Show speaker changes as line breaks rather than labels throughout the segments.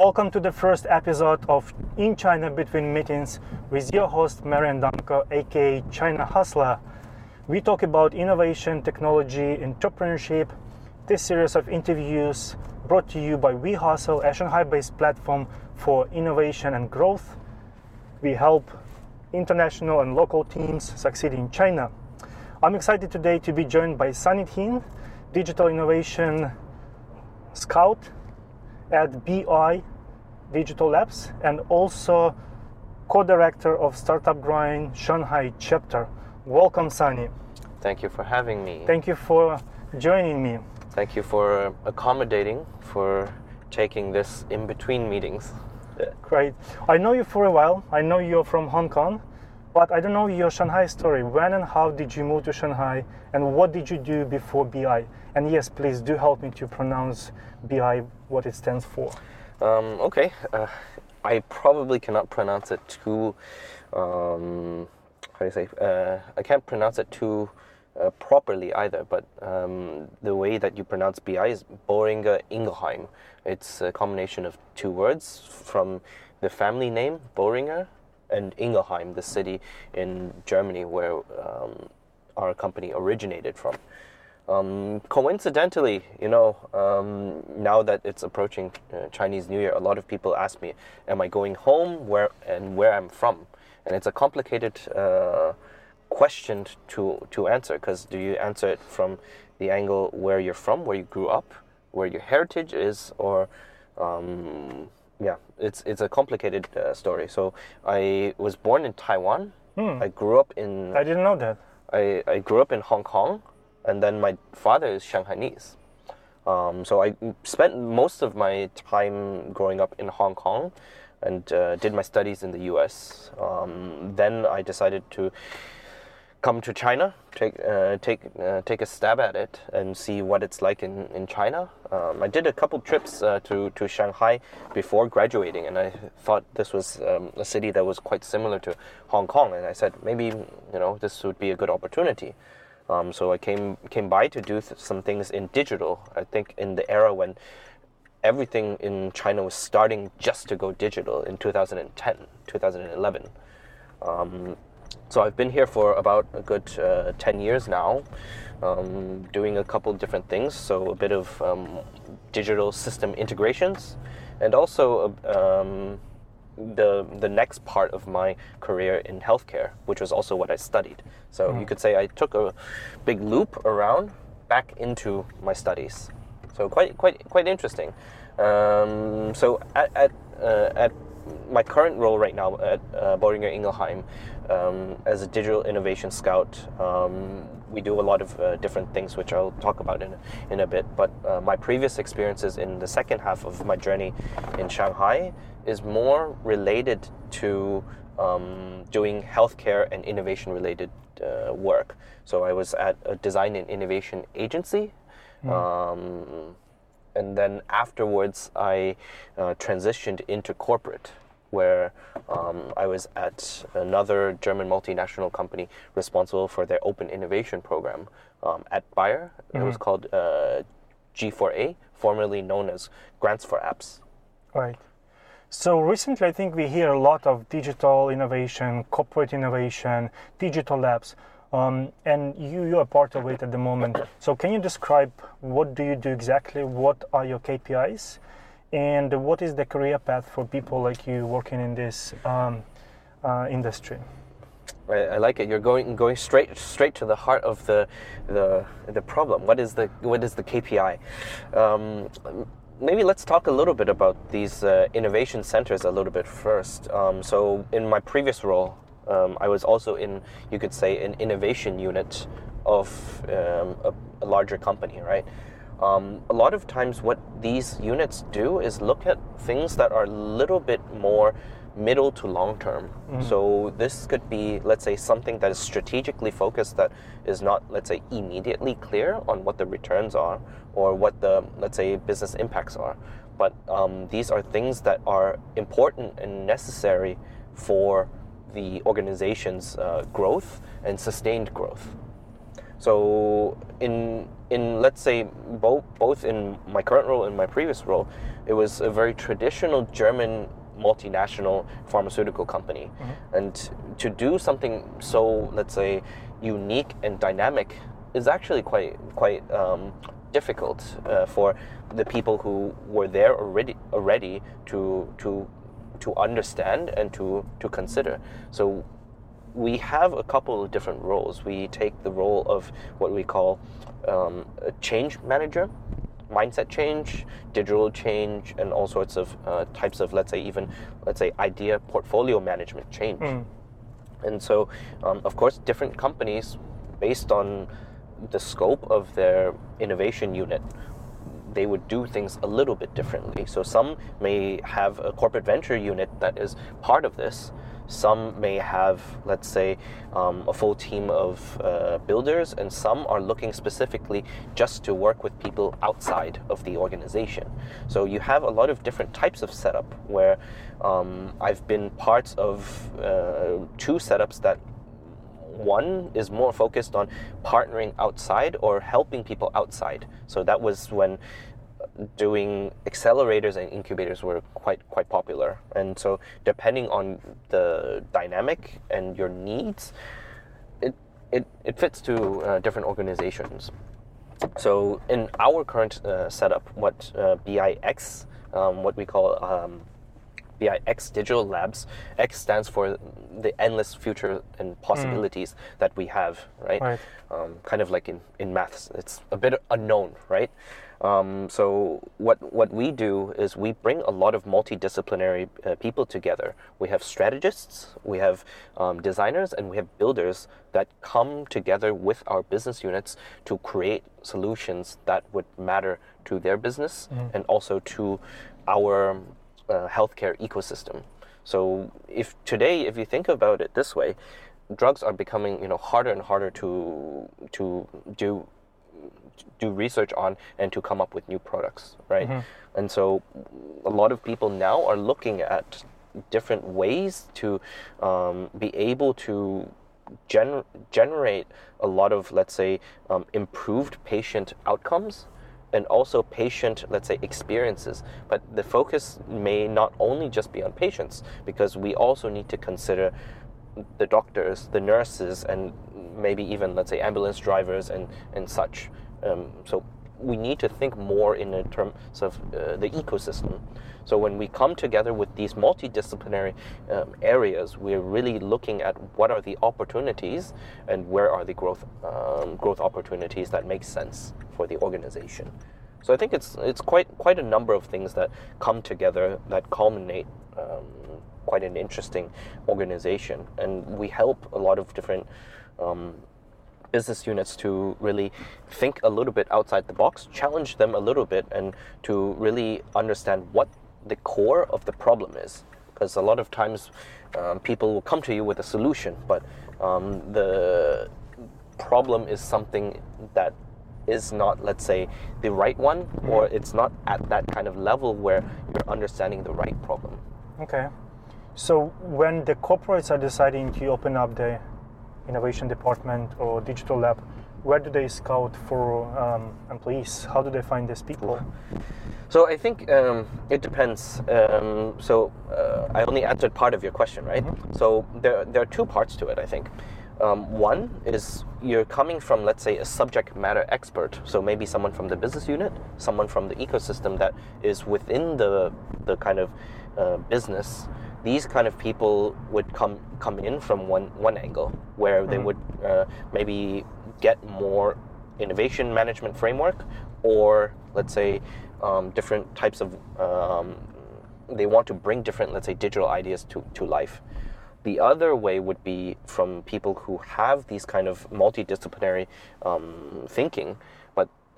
Welcome to the first episode of In China Between Meetings with your host Marian Danko, aka China Hustler. We talk about innovation, technology, entrepreneurship. This series of interviews brought to you by We Hustle, a Shanghai-based platform for innovation and growth. We help international and local teams succeed in China. I'm excited today to be joined by Sunny Tin, digital innovation scout at BI Digital Labs and also co-director of Startup Grind Shanghai chapter. Welcome, Sunny.
Thank you for having me.
Thank you for joining me.
Thank you for accommodating, for taking this in between meetings.
Great. I know you for a while. I know you're from Hong Kong, but I don't know your Shanghai story. When and how did you move to Shanghai, and what did you do before BI? And yes, please do help me to pronounce BI, what it stands for.
Um, okay, uh, I probably cannot pronounce it too. Um, how do you say? Uh, I can't pronounce it too uh, properly either. But um, the way that you pronounce BI is Boehringer Ingelheim. It's a combination of two words from the family name Boehringer and Ingelheim, the city in Germany where um, our company originated from. Um, coincidentally, you know, um, now that it's approaching uh, Chinese New Year, a lot of people ask me, "Am I going home? Where and where I'm from?" And it's a complicated uh, question to to answer because do you answer it from the angle where you're from, where you grew up, where your heritage is, or um, yeah, it's it's a complicated uh, story. So I was born in Taiwan.
Hmm.
I grew up in
I didn't know that.
I, I grew up in Hong Kong, and then my father is Shanghainese. Um, so I spent most of my time growing up in Hong Kong and uh, did my studies in the US. Um, then I decided to come to China, take uh, take uh, take a stab at it, and see what it's like in in China. Um, I did a couple trips uh, to to Shanghai before graduating, and I thought this was um, a city that was quite similar to Hong Kong, and I said maybe you know this would be a good opportunity. Um, so I came came by to do th- some things in digital. I think in the era when everything in China was starting just to go digital in 2010, 2011. So I've been here for about a good uh, 10 years now, um, doing a couple different things. So a bit of um, digital system integrations, and also um, the the next part of my career in healthcare, which was also what I studied. So you could say I took a big loop around back into my studies. So quite quite quite interesting. Um, so at at, uh, at my current role right now at uh, Boehringer Ingelheim um, as a digital innovation scout, um, we do a lot of uh, different things, which I'll talk about in, in a bit. But uh, my previous experiences in the second half of my journey in Shanghai is more related to um, doing healthcare and innovation related uh, work. So I was at a design and innovation agency. Um, and then afterwards, I uh, transitioned into corporate, where um, I was at another German multinational company responsible for their open innovation program um, at Bayer. It was called uh, G4A, formerly known as Grants for Apps.
Right. So recently, I think we hear a lot of digital innovation, corporate innovation, digital labs, um, and you you are part of it at the moment. So can you describe what do you do exactly? What are your KPIs, and what is the career path for people like you working in this um, uh, industry?
I, I like it. You're going going straight straight to the heart of the the the problem. What is the what is the KPI? Um, maybe let's talk a little bit about these uh, innovation centers a little bit first. Um, so in my previous role, um, I was also in you could say an innovation unit of um, a, a larger company, right? Um, a lot of times, what these units do is look at things that are a little bit more middle to long term. So this could be, let's say, something that is strategically focused that is not, let's say, immediately clear on what the returns are or what the, let's say, business impacts are. But um, these are things that are important and necessary for the organization's uh, growth and sustained growth. So in in let's say both both in my current role and my previous role, it was a very traditional German multinational pharmaceutical company, and to do something so let's say unique and dynamic is actually quite quite um, difficult uh, for the people who were there already already to to to understand and to to consider. So we have a couple of different roles. We take the role of what we call um, a change manager, mindset change, digital change, and all sorts of uh, types of, let's say, even, let's say, idea portfolio management change. And so, um, of course, different companies, based on the scope of their innovation unit, they would do things a little bit differently. So some may have a corporate venture unit that is part of this. Some may have, let's say, um, a full team of uh, builders, and some are looking specifically just to work with people outside of the organization. So you have a lot of different types of setup where um, I've been parts of uh, two setups that one is more focused on partnering outside or helping people outside. So that was when doing accelerators and incubators were quite quite popular. And so depending on the dynamic and your needs, it it, it fits to uh, different organizations. So in our current uh, setup, what uh, BIX, um, what we call um, BIX Digital Labs. X stands for the endless future and possibilities that we have, right?
Right.
Um, kind of like in, in maths, it's a bit unknown, right? Um, so what what we do is we bring a lot of multidisciplinary uh, people together. We have strategists, we have um, designers, and we have builders that come together with our business units to create solutions that would matter to their business and also to our uh, healthcare ecosystem. So if today, if you think about it this way, drugs are becoming you know harder and harder to to do do research on and to come up with new products, right? And so a lot of people now are looking at different ways to um, be able to gener- generate a lot of, let's say, um, improved patient outcomes and also patient, let's say, experiences. But the focus may not only just be on patients because we also need to consider the doctors, the nurses, and maybe even, let's say, ambulance drivers and, and such. Um, so we need to think more in terms of uh, the ecosystem. So when we come together with these multidisciplinary um, areas, we're really looking at what are the opportunities and where are the growth um, growth opportunities that make sense for the organization. So I think it's it's quite quite a number of things that come together that culminate um, quite an interesting organization, and we help a lot of different um, business units to really think a little bit outside the box, challenge them a little bit, and to really understand what the core of the problem is. Because a lot of times um, people will come to you with a solution, but um, the problem is something that is not, let's say, the right one, or it's not at that kind of level where you're understanding the right problem.
Okay. So when the corporates are deciding to open up the innovation department or digital lab, where do they scout for um, employees? How do they find these people?
So I think um, it depends. Um, so uh, I only answered part of your question, right? So there, there are two parts to it. I think. Um, one is you're coming from, let's say, a subject matter expert. So maybe someone from the business unit, someone from the ecosystem that is within the the kind of uh, business. These kind of people would come come in from one one angle, where they would uh, maybe get more innovation management framework, or let's say um, different types of. Um, they want to bring different, let's say, digital ideas to, to life. The other way would be from people who have these kind of multidisciplinary um, thinking,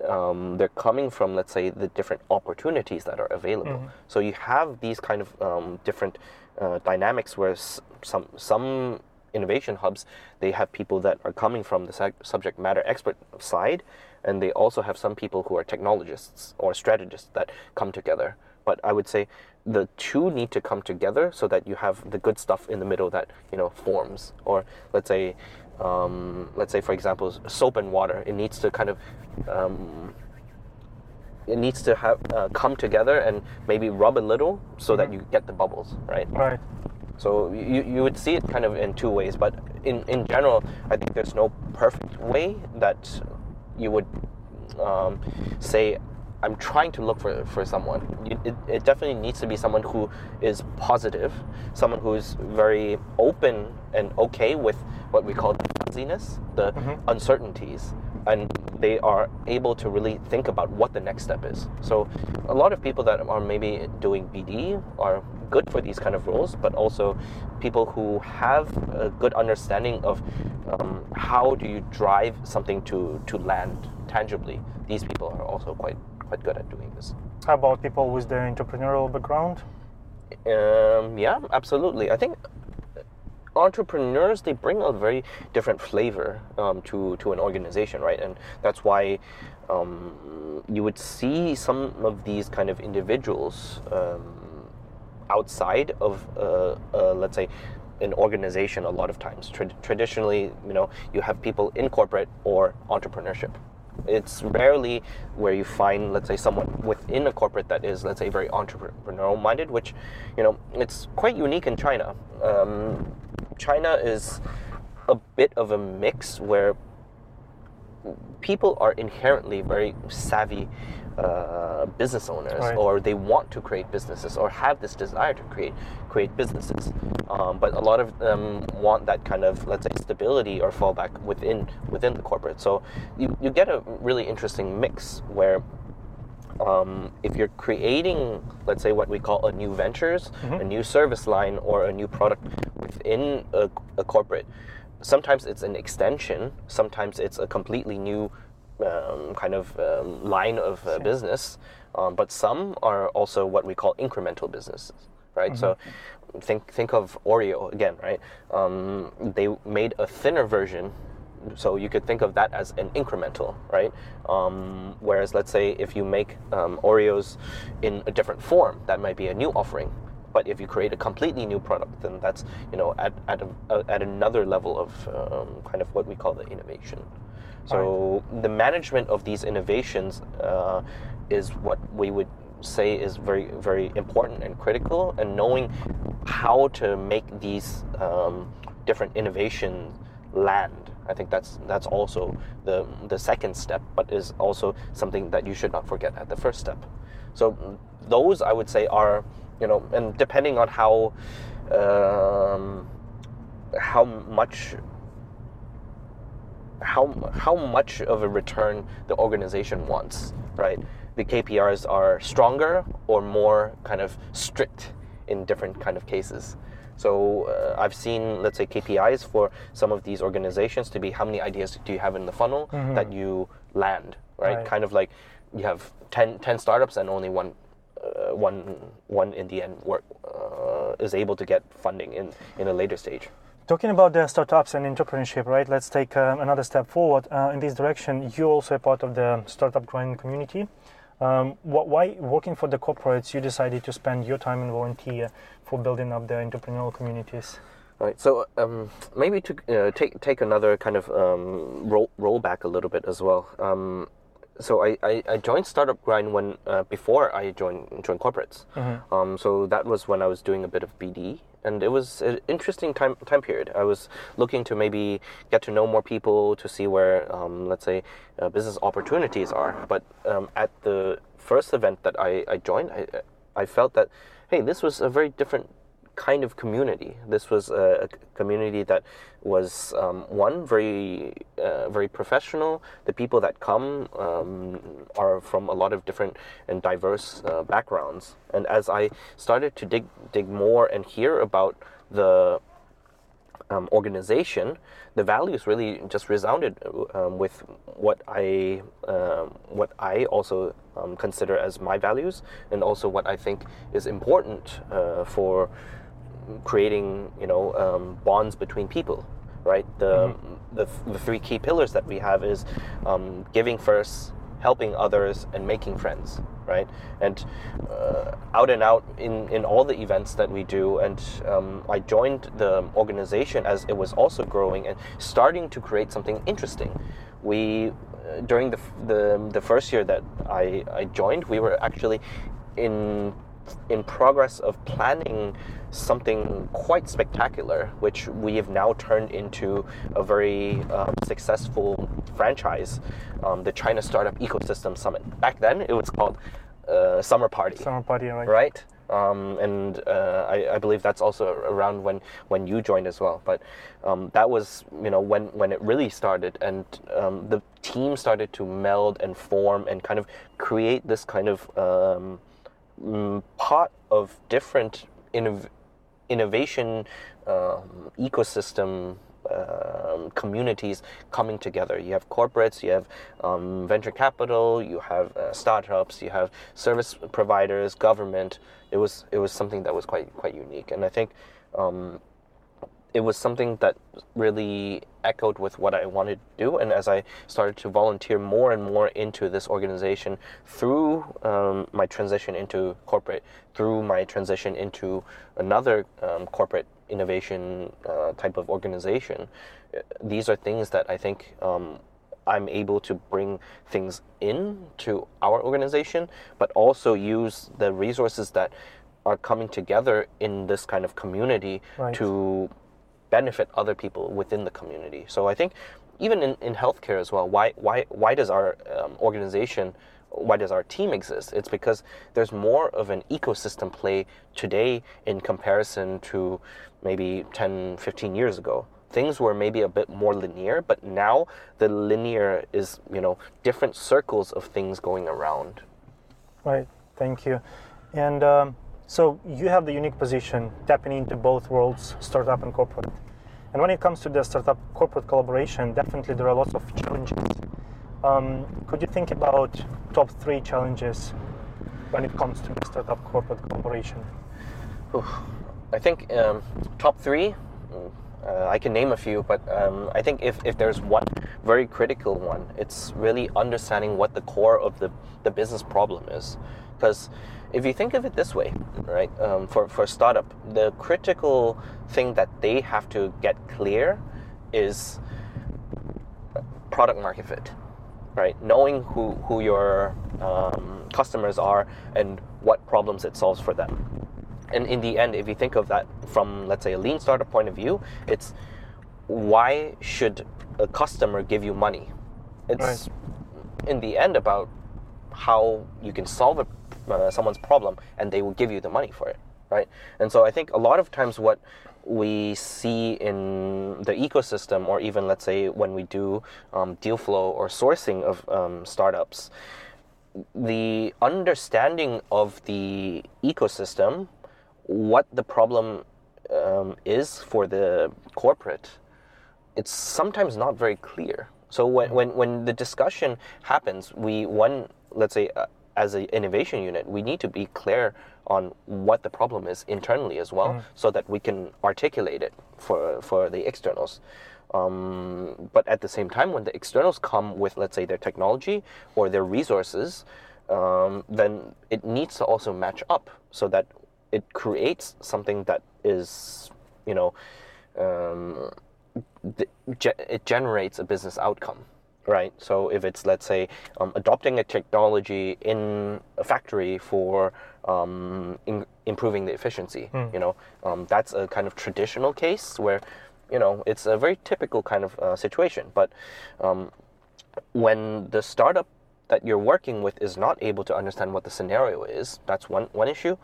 um, they're coming from, let's say, the different opportunities that are available. So you have these kind of um, different uh, dynamics where s- some some innovation hubs they have people that are coming from the sub- subject matter expert side, and they also have some people who are technologists or strategists that come together. But I would say the two need to come together so that you have the good stuff in the middle that you know forms. Or let's say um, let's say for example soap and water it needs to kind of um, it needs to have uh, come together and maybe rub a little so that you get the bubbles right
Right.
so you, you would see it kind of in two ways, but in, in general, I think there's no perfect way that you would um, say, I'm trying to look for, for someone. It, it definitely needs to be someone who is positive, someone who is very open and okay with what we call the fuzziness, the uncertainties, and they are able to really think about what the next step is. So, a lot of people that are maybe doing BD are good for these kind of roles, but also people who have a good understanding of um, how do you drive something to, to land tangibly. These people are also quite quite good at doing this.
How about people with the entrepreneurial background?
Um, yeah, absolutely. I think entrepreneurs they bring a very different flavor um, to to an organization, right? And that's why um, you would see some of these kind of individuals um, outside of uh, uh, let's say an organization a lot of times. Tra- traditionally, you know, you have people in corporate or entrepreneurship. It's rarely where you find, let's say, someone within a corporate that is, let's say, very entrepreneurial minded, which, you know, it's quite unique in China. Um, China is a bit of a mix where people are inherently very savvy uh, business owners,
Right.
or they want to create businesses, or have this desire to create create businesses. Um, but a lot of them want that kind of let's say stability or fallback within within the corporate. So you, you get a really interesting mix where um, if you're creating, let's say, what we call a new ventures, a new service line, or a new product within a, a corporate, sometimes it's an extension, sometimes it's a completely new um, kind of um, line of uh, business, um, but some are also what we call incremental businesses, right? So think think of Oreo again, right? Um, they made a thinner version so you could think of that as an incremental, right? Um, whereas, let's say if you make um, Oreos in a different form, that might be a new offering. But if you create a completely new product, then that's you know at at, a, at another level of um, kind of what we call the innovation. So the management of these innovations uh, is what we would say is very very important and critical, and knowing how to make these um, different innovations land. I think that's that's also the the second step, but is also something that you should not forget at the first step. So those I would say are you know, and depending on how um, how much how how much of a return the organization wants, right? The KPIs are stronger or more kind of strict in different kind of cases. So uh, I've seen, let's say, KPIs for some of these organizations to be how many ideas do you have in the funnel that you land, right?
Right.
Kind of like you have 10, 10 startups and only one, uh, one, one in the end work uh, is able to get funding in, in a later stage.
Talking about the startups and entrepreneurship, right? Let's take um, another step forward uh, in this direction. You're also a part of the Startup Grind community. Um, wh- why working for the corporates, you decided to spend your time and volunteer for building up the entrepreneurial communities?
Right. So um, maybe to uh, take take another kind of um, roll roll back a little bit as well. Um, so I, I, I joined Startup Grind when uh, before I joined joined corporates. Um, so that was when I was doing a bit of BD, and it was an interesting time time period. I was looking to maybe get to know more people to see where um, let's say uh, business opportunities are. But um, at the first event that I, I joined, I I felt that hey, this was a very different kind of community. This was a, a community that was um, one very uh, very professional. The people that come um, are from a lot of different and diverse uh, backgrounds. And as I started to dig dig more and hear about the um, organization, the values really just resounded um, with what I um, what I also um, consider as my values, and also what I think is important uh, for creating you know um, bonds between people. Right. The, the the three key pillars that we have is um, giving first, helping others, and making friends, right? And uh, out and out in, in all the events that we do. And um, I joined the organization as it was also growing and starting to create something interesting. We uh, during the, the the first year that I, I joined, we were actually in in progress of planning something quite spectacular, which we have now turned into a very um, successful franchise, um, the China Startup Ecosystem Summit. Back then, it was called uh, Summer Party.
Summer Party, right?
Right. Um, and uh, I, I, believe that's also around when, when you joined as well. But um, that was, you know, when, when it really started, and um, the team started to meld and form and kind of create this kind of um, pot of different innov- innovation um, ecosystem um, communities coming together. You have corporates, you have um, venture capital, you have uh, startups, you have service providers, government. It was it was something that was quite quite unique, and I think um, it was something that really echoed with what I wanted to do. And as I started to volunteer more and more into this organization through um, my transition into corporate, through my transition into another um, corporate innovation uh, type of organization, uh, these are things that I think. Um, I'm able to bring things in to our organization, but also use the resources that are coming together in this kind of community right. to benefit other people within the community. So I think even in, in healthcare as well, why, why, why does our um, organization, why does our team exist? It's because there's more of an ecosystem play today in comparison to maybe 10, 15 years ago. Things were maybe a bit more linear, but now the linear is, you know, different circles of things going around.
Right, thank you. And um, so you have the unique position tapping into both worlds, startup and corporate. And when it comes to the startup corporate collaboration, definitely there are lots of challenges. Um, could you think about top three challenges when it comes to startup corporate collaboration?
I think um, top three, uh, I can name a few, but um, I think if, if there's one very critical one, it's really understanding what the core of the, the business problem is. Because if you think of it this way, right, um, for, for a startup, the critical thing that they have to get clear is product market fit, right? Knowing who, who your um, customers are and what problems it solves for them. And in the end, if you think of that from, let's say, a lean startup point of view, it's why should a customer give you money? It's right. in the end about how you can solve a uh, someone's problem and they will give you the money for it right and so i think a lot of times what we see in the ecosystem or even let's say when we do um, deal flow or sourcing of um, startups the understanding of the ecosystem what the problem um, is for the corporate it's sometimes not very clear so when, when, when the discussion happens we one let's say uh, as an innovation unit, we need to be clear on what the problem is internally as well, mm. so that we can articulate it for for the externals. Um, but at the same time, when the externals come with, let's say, their technology or their resources, um, then it needs to also match up so that it creates something that is, you know, um, it generates a business outcome right? So if it's let's say um, adopting a technology in a factory for um, in, improving the efficiency, mm. you know, um, that's a kind of traditional case where you know it's a very typical kind of uh, situation. But um, when the startup that you're working with is not able to understand what the scenario is, that's one one issue.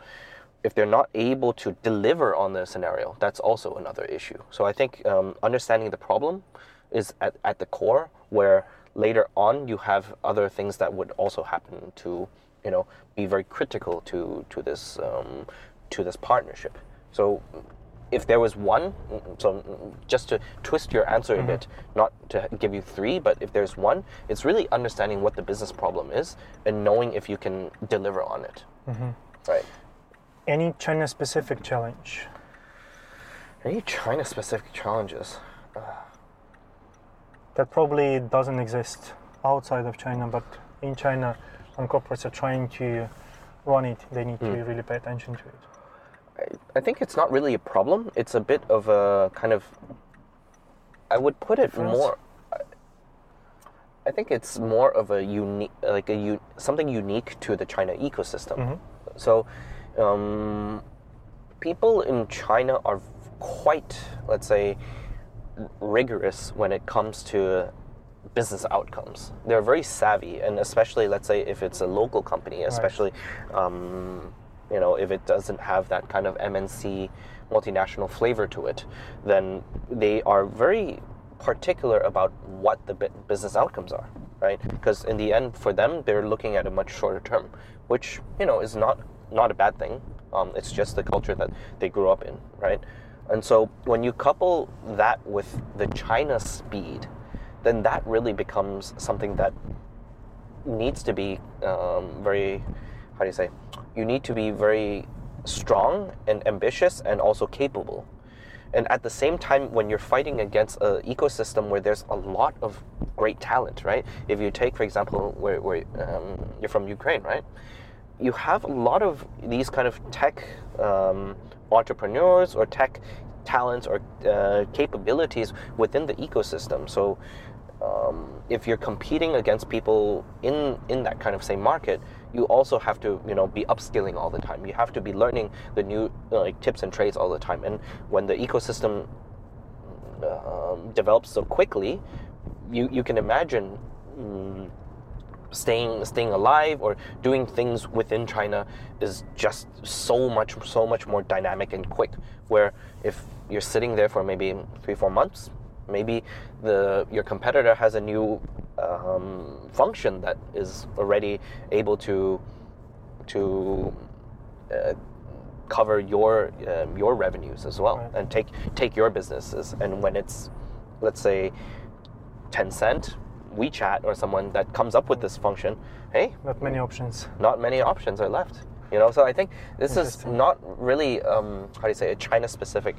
If they're not able to deliver on the scenario, that's also another issue. So I think um, understanding the problem is at, at the core where later on you have other things that would also happen to you know be very critical to to this um, to this partnership so if there was one so just to twist your answer mm-hmm. a bit not to give you three but if there's one it's really understanding what the business problem is and knowing if you can deliver on it mm-hmm. right
any china specific challenge
any china specific challenges uh,
that probably doesn't exist outside of China, but in China and corporates are trying to run it, they need
Hmm.
to really pay attention to it.
I, I think it's not really a problem. It's a bit of a kind of. I would put it
Difference?
more. I- think it's more of a unique, like a something unique to the China ecosystem. So, um, people in China are quite, let's say, rigorous when it comes to business outcomes. They're very savvy, and especially, let's say, if it's a local company, especially, um, you know, if it doesn't have that kind of MNC multinational flavor to it, then they are very particular about what the business outcomes are, right? Because in the end, for them, they're looking at a much shorter term, which you know is not not a bad thing. Um, it's just the culture that they grew up in, right? And so when you couple that with the China speed, then that really becomes something that needs to be um, very, how do you say, you need to be very strong and ambitious and also capable. And at the same time, when you're fighting against an ecosystem where there's a lot of great talent, right? If you take, for example, where, where um, you're from Ukraine, right? You have a lot of these kind of tech um, entrepreneurs or tech talents or uh, capabilities within the ecosystem. So um, if you're competing against people in in that kind of same market, you also have to you know be upskilling all the time. You have to be learning the new like tips and trades all the time. And when the ecosystem um, develops so quickly, you you can imagine. Mm, staying staying alive or doing things within China is just so much so much more dynamic and quick. Where if you're sitting there for maybe three four months, maybe the your competitor has a new um, function that is already able to to uh, cover your um, your revenues as well
Right.
and take take your businesses. And when it's let's say Tencent, WeChat, or someone that comes up with this function, hey,
Not many options.
not many options are left. You know, so I think this is not really um, how do you say a China-specific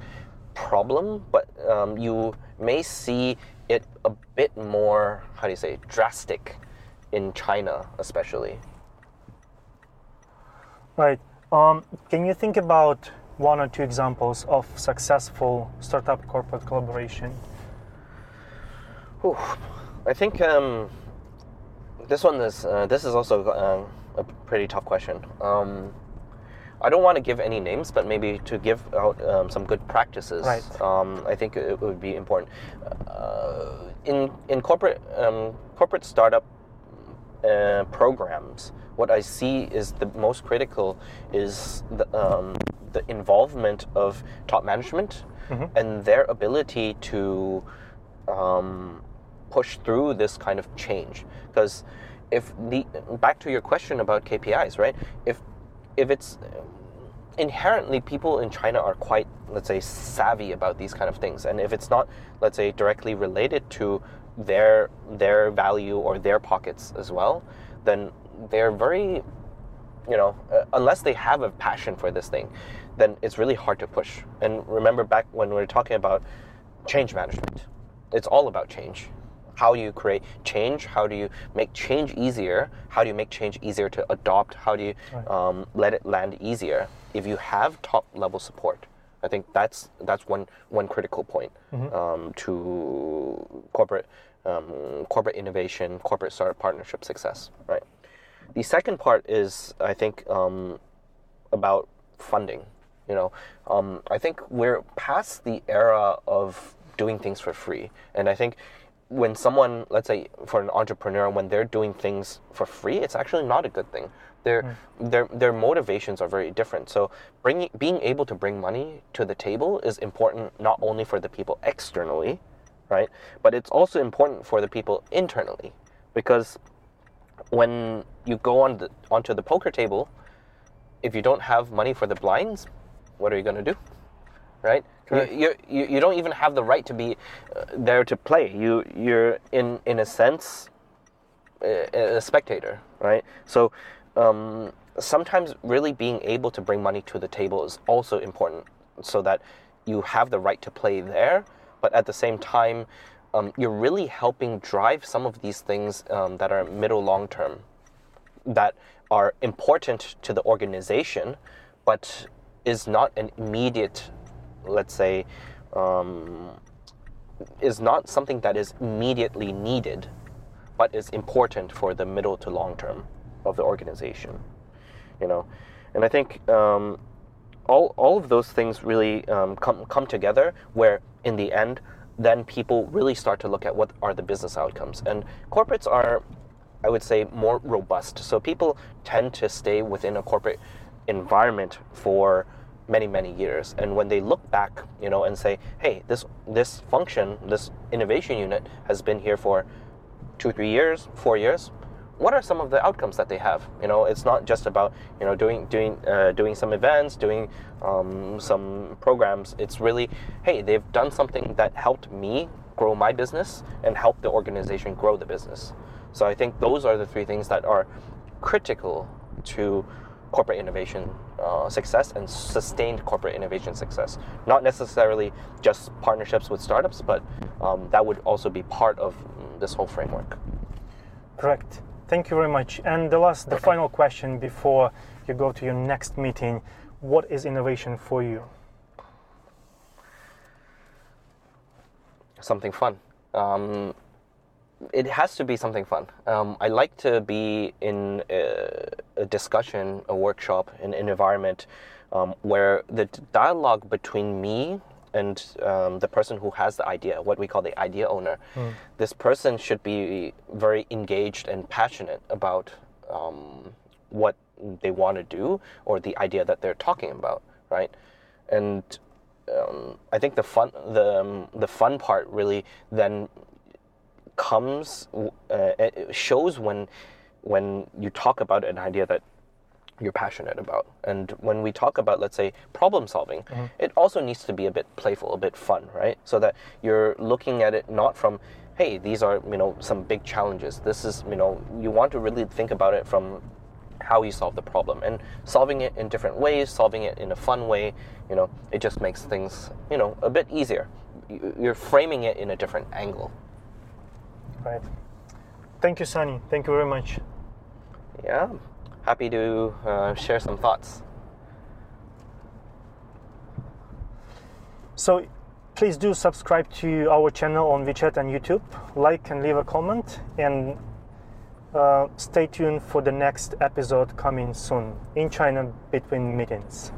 problem, but um, you may see it a bit more how do you say drastic in China, especially.
Right. Um, can you think about one or two examples of successful startup corporate collaboration?
Whew. I think um, this one is uh, this is also um, a pretty tough question. Um, I don't want to give any names, but maybe to give out um, some good practices.
Right.
Um, I think it would be important. Uh, in in corporate um, corporate startup uh, programs, what I see is the most critical is the, um, the involvement of top management and their ability to um, push through this kind of change. Because if the back to your question about KPIs, right? If if it's inherently people in China are quite, let's say, savvy about these kind of things, and if it's not, let's say, directly related to their their value or their pockets as well, then they're very, you know, uh, unless they have a passion for this thing, then it's really hard to push. And remember back when we were talking about change management, it's all about change. How do you create change? How do you make change easier? How do you make change easier to adopt? How do you um, let it land easier? If you have top level support, I think that's that's one one critical point um, to corporate um, corporate innovation, corporate startup partnership success. Right. The second part is I think um, about funding. You know, um, I think we're past the era of doing things for free, and I think when someone, let's say, for an entrepreneur, when they're doing things for free, it's actually not a good thing. Their hmm. their their motivations are very different. So, bringing being able to bring money to the table is important not only for the people externally, right, but it's also important for the people internally, because when you go on the, onto the poker table, if you don't have money for the blinds, what are you going to do? Right? You, you, you, don't even have the right to be uh, there to play. You, you're, in, in a sense, a, a spectator, right? So um, sometimes really being able to bring money to the table is also important so that you have the right to play there, but at the same time, um, you're really helping drive some of these things um, that are middle long term that are important to the organization, but is not an immediate, let's say, um, is not something that is immediately needed, but is important for the middle to long term of the organization. You know, and I think um, all all of those things really um, come come together. Where in the end, then people really start to look at what are the business outcomes, and corporates are. I would say more robust. So people tend to stay within a corporate environment for many many years. And when they look back you know and say hey this this function this innovation unit has been here for two three years four years what are some of the outcomes that they have? You know it's not just about you know doing doing uh, doing some events doing um, some programs. It's really hey they've done something that helped me grow my business and help the organization grow the business. So i think those are the three things that are critical to corporate innovation uh, success and sustained corporate innovation success. Not necessarily just partnerships with startups, but um, that would also be part of this whole framework.
Correct. Thank you very much. And the last, the final question before you go to your next meeting: What is innovation for you?
Something fun. Um, it has to be something fun. Um, I like to be in a, a, discussion, a workshop, an, an environment um, where the dialogue between me and um, the person who has the idea, what we call the idea owner, mm. this person should be very engaged and passionate about um, what they want to do or the idea that they're talking about, right? And um, I think the fun, the um, the fun part really then comes uh, shows when when you talk about an idea that you're passionate about. And when we talk about, let's say, problem solving, mm-hmm. it also needs to be a bit playful, a bit fun, right? So that you're looking at it not from, hey, these are, you know, some big challenges. This is, you know, you want to really think about it from how you solve the problem and solving it in different ways, solving it in a fun way, you know, it just makes things, you know, a bit easier. You're framing it in a different angle.
Right. Thank you, Sunny. Thank you very much.
Yeah, happy to uh, share some thoughts.
So, please do subscribe to our channel on WeChat and YouTube, like and leave a comment, and uh, stay tuned for the next episode coming soon in China between meetings.